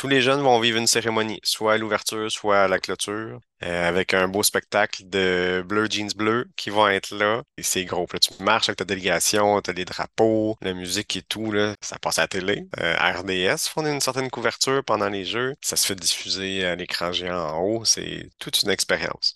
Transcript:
tous les jeunes vont vivre une cérémonie, soit à l'ouverture, soit à la clôture, euh, avec un beau spectacle de Bleu Jeans Bleu qui vont être là. Et c'est gros. Là, tu marches avec ta délégation, t'as as des drapeaux, la musique et tout. Là, ça passe à la télé. Euh, RDS font une certaine couverture pendant les jeux. Ça se fait diffuser à l'écran géant en haut. C'est toute une expérience.